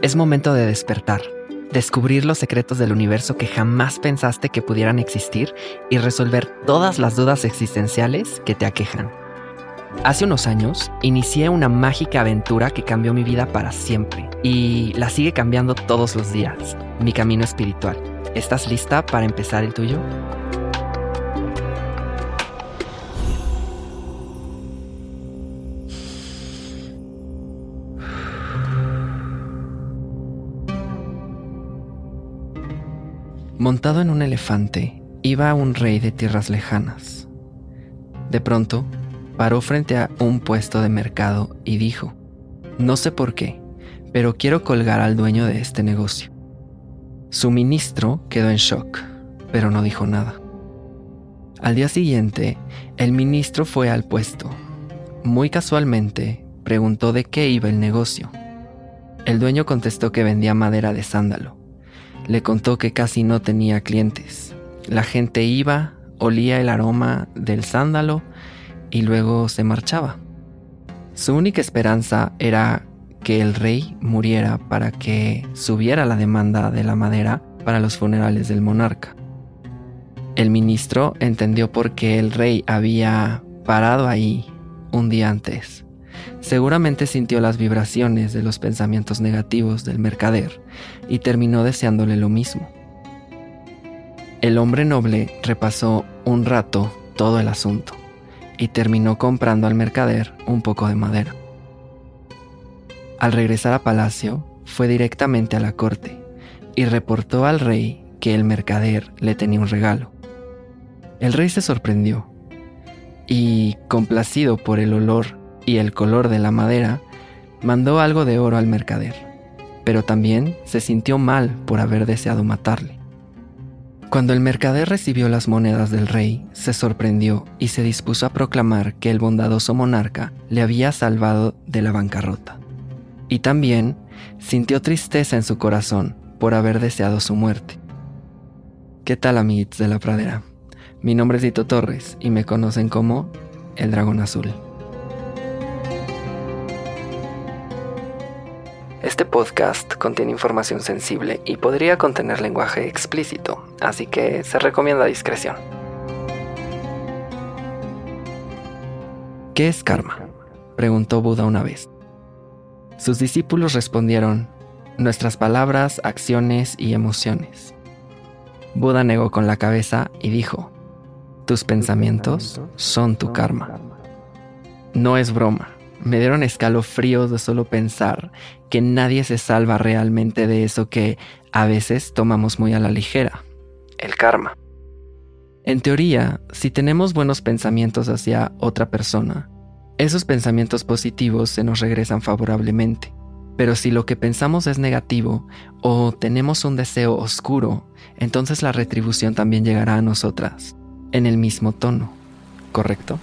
Es momento de despertar, descubrir los secretos del universo que jamás pensaste que pudieran existir y resolver todas las dudas existenciales que te aquejan. Hace unos años inicié una mágica aventura que cambió mi vida para siempre y la sigue cambiando todos los días, mi camino espiritual. ¿Estás lista para empezar el tuyo? Montado en un elefante, iba un rey de tierras lejanas. De pronto, paró frente a un puesto de mercado y dijo, no sé por qué, pero quiero colgar al dueño de este negocio. Su ministro quedó en shock, pero no dijo nada. Al día siguiente, el ministro fue al puesto. Muy casualmente, preguntó de qué iba el negocio. El dueño contestó que vendía madera de sándalo. Le contó que casi no tenía clientes. La gente iba, olía el aroma del sándalo y luego se marchaba. Su única esperanza era que el rey muriera para que subiera la demanda de la madera para los funerales del monarca. El ministro entendió por qué el rey había parado ahí un día antes Seguramente sintió las vibraciones de los pensamientos negativos del mercader y terminó deseándole lo mismo. El hombre noble repasó un rato todo el asunto y terminó comprando al mercader un poco de madera. Al regresar a palacio, fue directamente a la corte y reportó al rey que el mercader le tenía un regalo. El rey se sorprendió y, complacido por el olor y el color de la madera, mandó algo de oro al mercader, pero también se sintió mal por haber deseado matarle. Cuando el mercader recibió las monedas del rey, se sorprendió y se dispuso a proclamar que el bondadoso monarca le había salvado de la bancarrota. Y también sintió tristeza en su corazón por haber deseado su muerte. ¿Qué tal amiguitos de la pradera? Mi nombre es Dito Torres y me conocen como el dragón azul. Este podcast contiene información sensible y podría contener lenguaje explícito, así que se recomienda discreción. ¿Qué es karma? preguntó Buda una vez. Sus discípulos respondieron, nuestras palabras, acciones y emociones. Buda negó con la cabeza y dijo, tus pensamientos son tu karma. No es broma. Me dieron escalofríos de solo pensar que nadie se salva realmente de eso que a veces tomamos muy a la ligera, el karma. En teoría, si tenemos buenos pensamientos hacia otra persona, esos pensamientos positivos se nos regresan favorablemente. Pero si lo que pensamos es negativo o tenemos un deseo oscuro, entonces la retribución también llegará a nosotras, en el mismo tono, ¿correcto?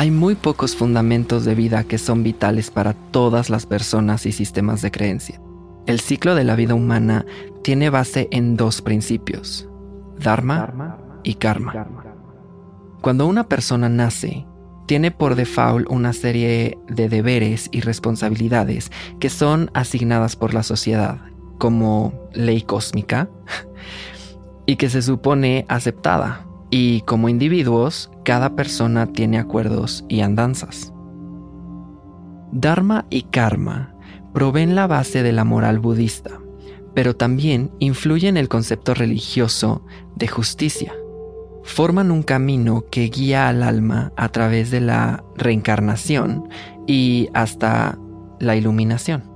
Hay muy pocos fundamentos de vida que son vitales para todas las personas y sistemas de creencia. El ciclo de la vida humana tiene base en dos principios, Dharma y Karma. Cuando una persona nace, tiene por default una serie de deberes y responsabilidades que son asignadas por la sociedad como ley cósmica y que se supone aceptada y como individuos, cada persona tiene acuerdos y andanzas. Dharma y karma proveen la base de la moral budista, pero también influyen en el concepto religioso de justicia. Forman un camino que guía al alma a través de la reencarnación y hasta la iluminación.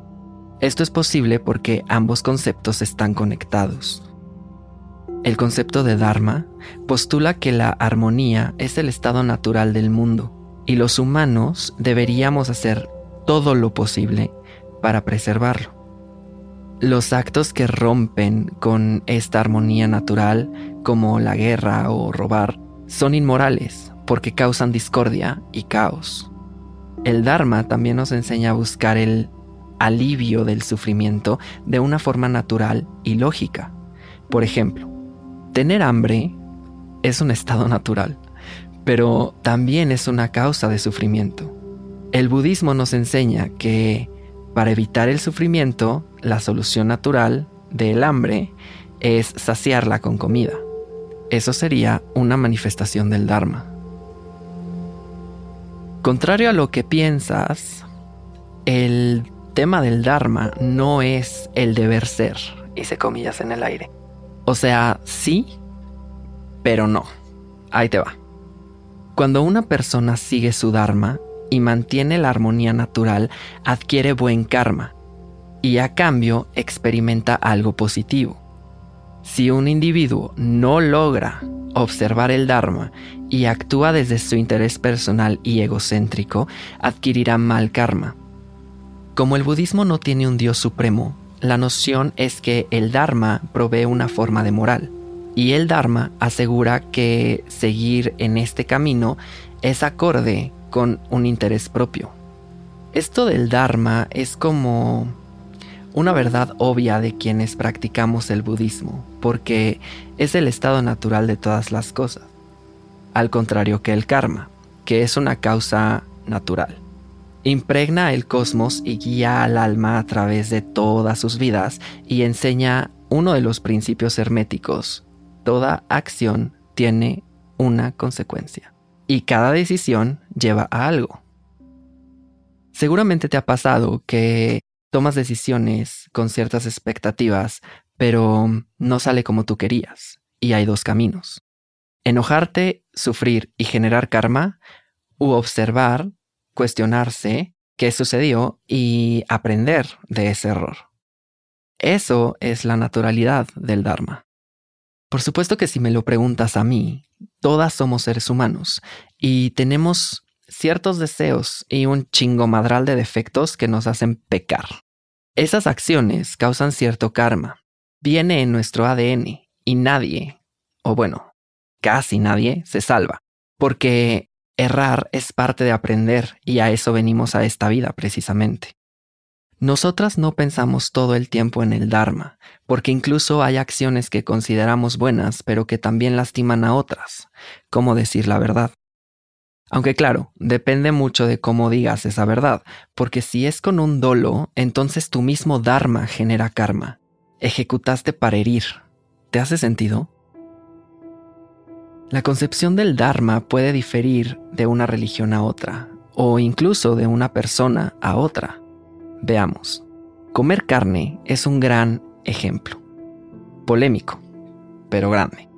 Esto es posible porque ambos conceptos están conectados. El concepto de Dharma postula que la armonía es el estado natural del mundo y los humanos deberíamos hacer todo lo posible para preservarlo. Los actos que rompen con esta armonía natural, como la guerra o robar, son inmorales porque causan discordia y caos. El Dharma también nos enseña a buscar el alivio del sufrimiento de una forma natural y lógica. Por ejemplo, Tener hambre es un estado natural, pero también es una causa de sufrimiento. El budismo nos enseña que Para evitar el sufrimiento, la solución natural del hambre es saciarla con comida. Eso sería una manifestación del Dharma. Contrario a lo que piensas, el tema del Dharma no es el deber ser, hice comillas en el aire. O sea, sí, pero no. Ahí te va. Cuando una persona sigue su Dharma y mantiene la armonía natural, adquiere buen karma y a cambio experimenta algo positivo. Si un individuo no logra observar el Dharma y actúa desde su interés personal y egocéntrico, adquirirá mal karma. Como el budismo no tiene un Dios supremo, la noción es que el Dharma provee una forma de moral, y el Dharma asegura que seguir en este camino es acorde con un interés propio. Esto del Dharma es como una verdad obvia de quienes practicamos el budismo, porque es el estado natural de todas las cosas, al contrario que el karma, que es una causa natural. Impregna el cosmos y guía al alma a través de todas sus vidas y enseña uno de los principios herméticos. Toda acción tiene una consecuencia y cada decisión lleva a algo. Seguramente te ha pasado que tomas decisiones con ciertas expectativas, pero no sale como tú querías. Y hay dos caminos. Enojarte, sufrir y generar karma, u observar, cuestionarse qué sucedió y aprender de ese error. Eso es la naturalidad del Dharma. Por supuesto que si me lo preguntas a mí, todas somos seres humanos y tenemos ciertos deseos y un chingomadral de defectos que nos hacen pecar. Esas acciones causan cierto karma. Viene en nuestro ADN y nadie, o bueno, casi nadie, se salva. Porque errar es parte de aprender y a eso venimos a esta vida precisamente. Nosotras no pensamos todo el tiempo en el Dharma, porque incluso hay acciones que consideramos buenas pero que también lastiman a otras, como decir la verdad. Aunque claro, depende mucho de cómo digas esa verdad, porque si es con un dolo, entonces tu mismo Dharma genera karma. Ejecutaste para herir. ¿Te hace sentido? La concepción del Dharma puede diferir de una religión a otra, o incluso de una persona a otra. Veamos. Comer carne es un gran ejemplo. Polémico, pero grande.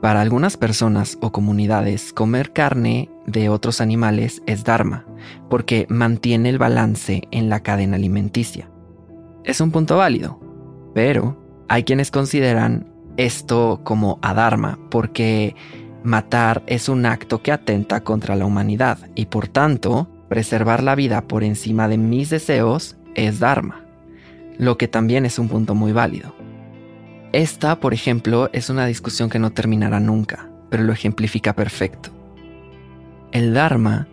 Para algunas personas o comunidades, comer carne de otros animales es dharma, porque mantiene el balance en la cadena alimenticia. Es un punto válido, pero hay quienes consideran esto como adharma, porque matar es un acto que atenta contra la humanidad y por tanto, preservar la vida por encima de mis deseos es dharma, lo que también es un punto muy válido. Esta, por ejemplo, es una discusión que no terminará nunca, pero lo ejemplifica perfecto. El Dharma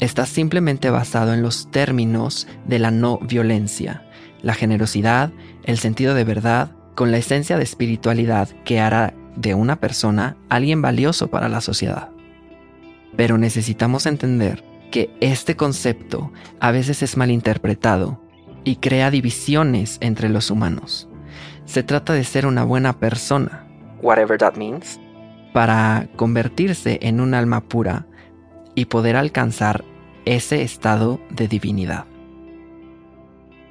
está simplemente basado en los términos de la no violencia, la generosidad, el sentido de verdad, con la esencia de espiritualidad que hará de una persona alguien valioso para la sociedad. Pero necesitamos entender que este concepto a veces es malinterpretado y crea divisiones entre los humanos. Se trata de ser una buena persona, whatever that means, para convertirse en un alma pura y poder alcanzar ese estado de divinidad.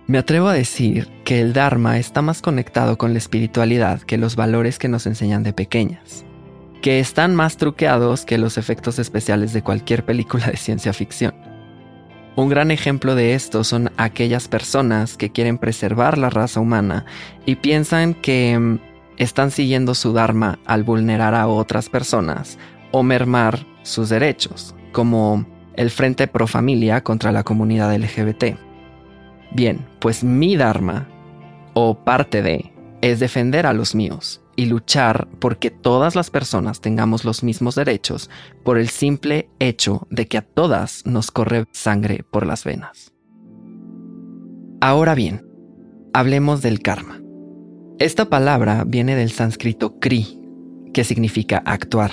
Me atrevo a decir que el Dharma está más conectado con la espiritualidad que los valores que nos enseñan de pequeñas, que están más truqueados que los efectos especiales de cualquier película de ciencia ficción. Un gran ejemplo de esto son aquellas personas que quieren preservar la raza humana y piensan que mm, están siguiendo su Dharma al vulnerar a otras personas o mermar sus derechos, como el Frente Pro Familia contra la comunidad LGBT. Bien, pues mi Dharma, o parte de, es defender a los míos y luchar porque todas las personas tengamos los mismos derechos por el simple hecho de que a todas nos corre sangre por las venas. Ahora bien, hablemos del karma. Esta palabra viene del sánscrito kri, que significa actuar.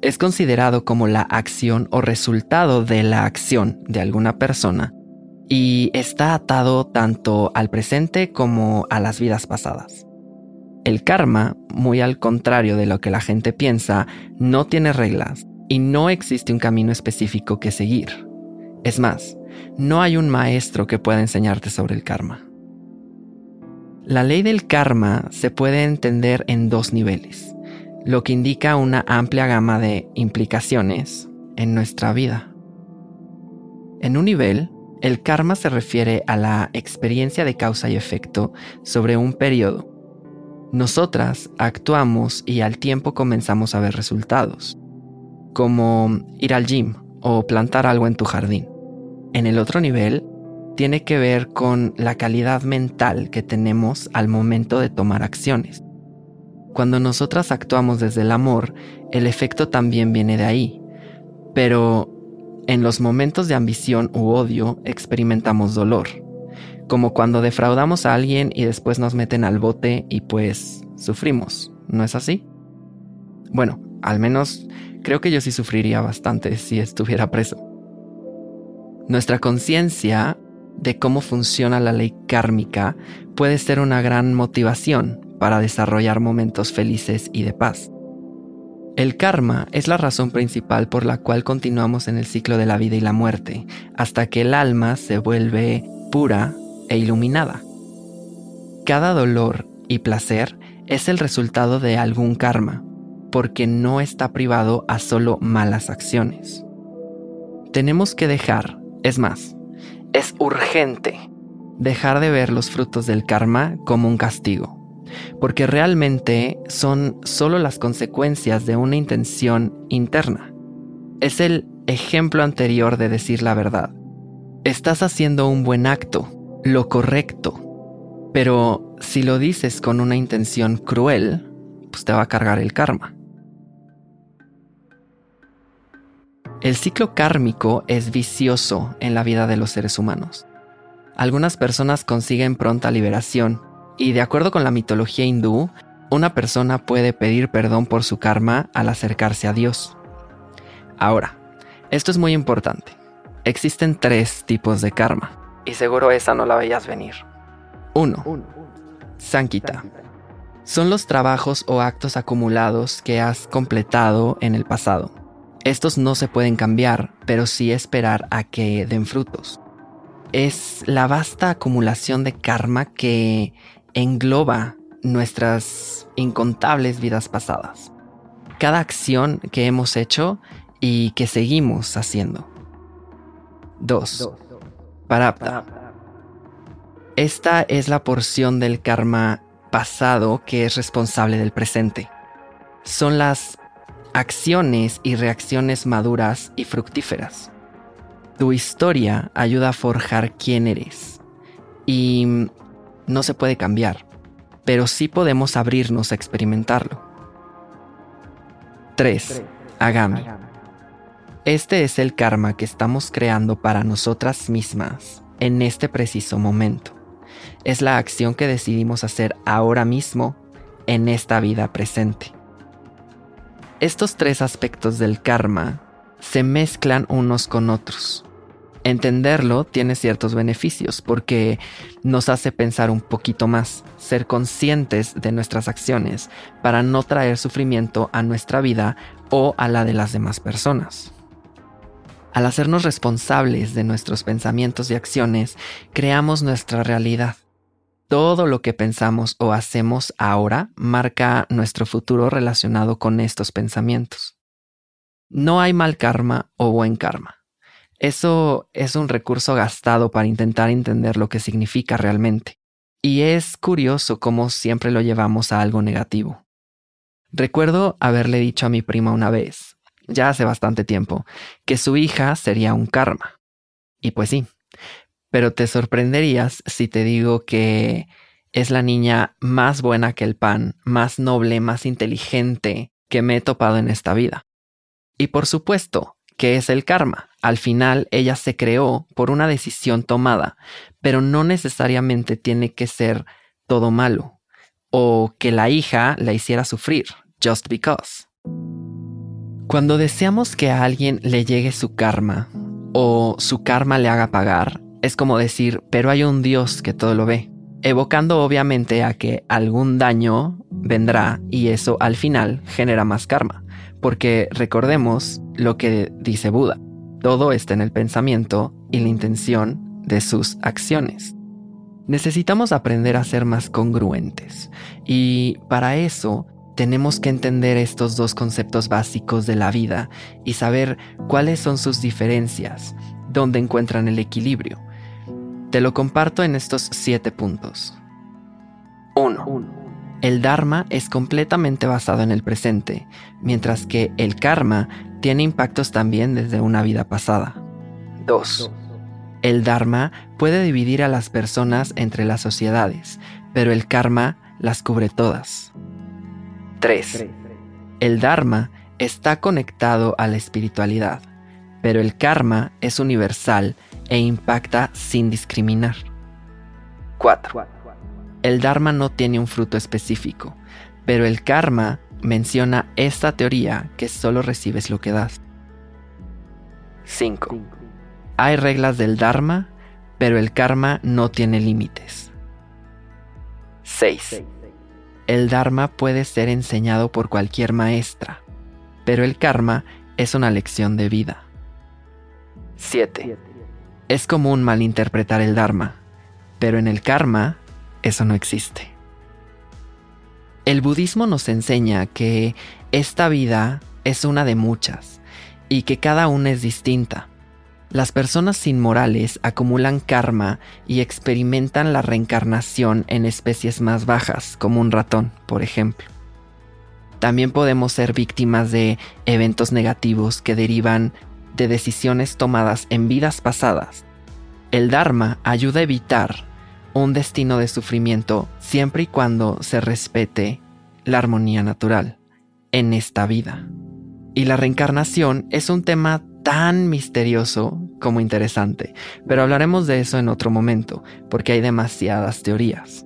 Es considerado como la acción o resultado de la acción de alguna persona y está atado tanto al presente como a las vidas pasadas. El karma, muy al contrario de lo que la gente piensa, no tiene reglas y no existe un camino específico que seguir. Es más, no hay un maestro que pueda enseñarte sobre el karma. La ley del karma se puede entender en dos niveles, lo que indica una amplia gama de implicaciones en nuestra vida. En un nivel, el karma se refiere a la experiencia de causa y efecto sobre un periodo. Nosotras actuamos y al tiempo comenzamos a ver resultados, como ir al gym o plantar algo en tu jardín. En el otro nivel, tiene que ver con la calidad mental que tenemos al momento de tomar acciones. Cuando nosotras actuamos desde el amor, el efecto también viene de ahí. Pero en los momentos de ambición u odio experimentamos dolor, como cuando defraudamos a alguien y después nos meten al bote y pues sufrimos, ¿no es así? Bueno, al menos creo que yo sí sufriría bastante si estuviera preso. Nuestra conciencia de cómo funciona la ley kármica puede ser una gran motivación para desarrollar momentos felices y de paz. El karma es la razón principal por la cual continuamos en el ciclo de la vida y la muerte, hasta que el alma se vuelve pura e iluminada. Cada dolor y placer es el resultado de algún karma, porque no está privado a solo malas acciones. Tenemos que dejar, es más, es urgente dejar de ver los frutos del karma como un castigo porque realmente son solo las consecuencias de una intención interna. Es el ejemplo anterior de decir la verdad. Estás haciendo un buen acto, lo correcto, pero si lo dices con una intención cruel, pues te va a cargar el karma. El ciclo kármico es vicioso en la vida de los seres humanos. Algunas personas consiguen pronta liberación y de acuerdo con la mitología hindú, una persona puede pedir perdón por su karma al acercarse a Dios. Ahora, esto es muy importante. Existen tres tipos de karma, y seguro esa no la veías venir. Uno, Sankita. Son los trabajos o actos acumulados que has completado en el pasado. Estos no se pueden cambiar, pero sí esperar a que den frutos. Es la vasta acumulación de karma que engloba nuestras incontables vidas pasadas. Cada acción que hemos hecho y que seguimos haciendo. 2. Parapta. Esta es la porción del karma pasado que es responsable del presente. Son las acciones y reacciones maduras y fructíferas. Tu historia ayuda a forjar quién eres. Y no se puede cambiar, pero sí podemos abrirnos a experimentarlo. 3. Agami. Este es el karma que estamos creando para nosotras mismas en este preciso momento. Es la acción que decidimos hacer ahora mismo en esta vida presente. Estos tres aspectos del karma se mezclan unos con otros Entenderlo tiene ciertos beneficios porque nos hace pensar un poquito más, ser conscientes de nuestras acciones para no traer sufrimiento a nuestra vida o a la de las demás personas. Al hacernos responsables de nuestros pensamientos y acciones, creamos nuestra realidad. Todo lo que pensamos o hacemos ahora marca nuestro futuro relacionado con estos pensamientos. No hay mal karma o buen karma eso es un recurso gastado para intentar entender lo que significa realmente. Y es curioso cómo siempre lo llevamos a algo negativo. Recuerdo haberle dicho a mi prima una vez, ya hace bastante tiempo, que su hija sería un karma. Y pues sí, pero te sorprenderías si te digo que es la niña más buena que el pan, más noble, más inteligente que me he topado en esta vida. Y por supuesto, ¿qué es el karma? Al final ella se creó por una decisión tomada, pero no necesariamente tiene que ser todo malo o que la hija la hiciera sufrir, just because. Cuando deseamos que a alguien le llegue su karma o su karma le haga pagar, Es como decir, pero hay un Dios que todo lo ve, evocando obviamente a que algún daño vendrá y eso al final genera más karma, porque recordemos lo que dice Buda, todo está en el pensamiento y la intención de sus acciones. Necesitamos aprender a ser más congruentes y para eso tenemos que entender estos dos conceptos básicos de la vida y saber cuáles son sus diferencias, dónde encuentran el equilibrio. Te lo comparto en estos siete puntos. 1. El Dharma es completamente basado en el presente, mientras que el karma tiene impactos también desde una vida pasada. 2. El Dharma puede dividir a las personas entre las sociedades, pero el karma las cubre todas. 3. El Dharma está conectado a la espiritualidad, pero el karma es universal e impacta sin discriminar. 4. El Dharma no tiene un fruto específico, pero el karma menciona esta teoría que solo recibes lo que das. 5. Hay reglas del Dharma, pero el karma no tiene límites. 6 el Dharma puede ser enseñado por cualquier maestra, pero el karma es una lección de vida. 7. Es común malinterpretar el Dharma, pero en el karma eso no existe. El budismo nos enseña que esta vida es una de muchas y que cada una es distinta. Las personas sin morales acumulan karma y experimentan la reencarnación en especies más bajas, como un ratón, por ejemplo. También podemos ser víctimas de eventos negativos que derivan de decisiones tomadas en vidas pasadas. El Dharma ayuda a evitar un destino de sufrimiento siempre y cuando se respete la armonía natural en esta vida. Y la reencarnación es un tema tan misterioso como interesante, pero hablaremos de eso en otro momento, porque hay demasiadas teorías.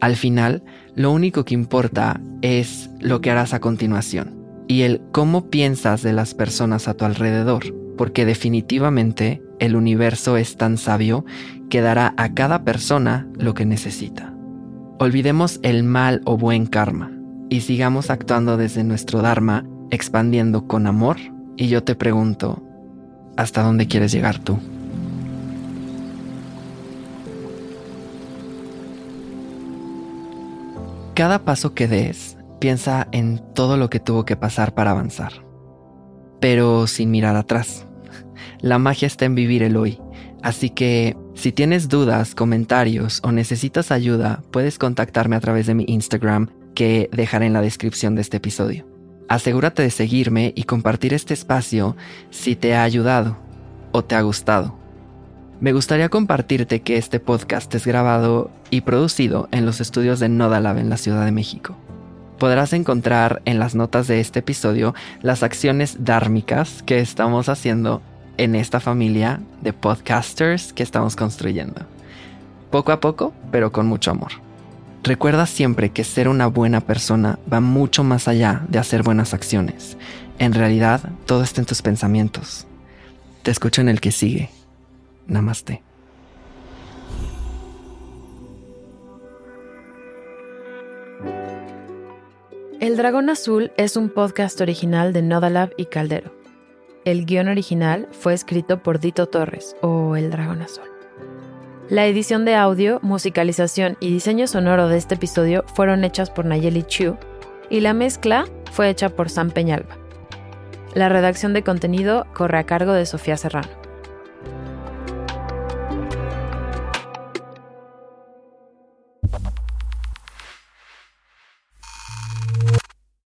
Al final, lo único que importa es lo que harás a continuación y el cómo piensas de las personas a tu alrededor, porque definitivamente el universo es tan sabio que dará a cada persona lo que necesita. Olvidemos el mal o buen karma y sigamos actuando desde nuestro Dharma, expandiendo con amor y yo te pregunto, ¿hasta dónde quieres llegar tú? Cada paso que des, piensa en todo lo que tuvo que pasar para avanzar, pero sin mirar atrás. La magia está en vivir el hoy, así que si tienes dudas, comentarios o necesitas ayuda, puedes contactarme a través de mi Instagram que dejaré en la descripción de este episodio. Asegúrate de seguirme y compartir este espacio si te ha ayudado o te ha gustado. Me gustaría compartirte que este podcast es grabado y producido en los estudios de Nodalab en la Ciudad de México. Podrás encontrar en las notas de este episodio las acciones dármicas que estamos haciendo en esta familia de podcasters que estamos construyendo. Poco a poco, pero con mucho amor. Recuerda siempre que ser una buena persona va mucho más allá de hacer buenas acciones. En realidad, todo está en tus pensamientos. Te escucho en el que sigue. Namaste. El Dragón Azul es un podcast original de Nodalab y Caldero. El guion original fue escrito por Dito Torres o El Dragón Azul. La edición de audio, musicalización y diseño sonoro de este episodio fueron hechas por Nayeli Chu y la mezcla fue hecha por Sam Peñalba. La redacción de contenido corre a cargo de Sofía Serrano.